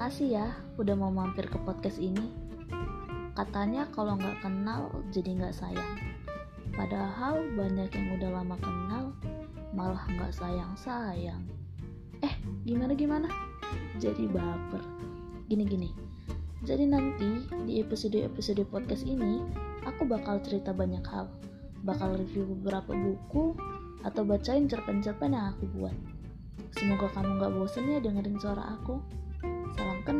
Makasih ya udah mau mampir ke podcast ini. Katanya kalau nggak kenal jadi nggak sayang. Padahal banyak yang udah lama kenal malah nggak sayang-sayang. Eh, gimana-gimana? Jadi baper. Gini-gini. Jadi nanti di episode-episode podcast ini aku bakal cerita banyak hal. Bakal review beberapa buku atau bacain cerpen-cerpen yang aku buat. Semoga kamu gak bosen ya dengerin suara aku. Salam kenal.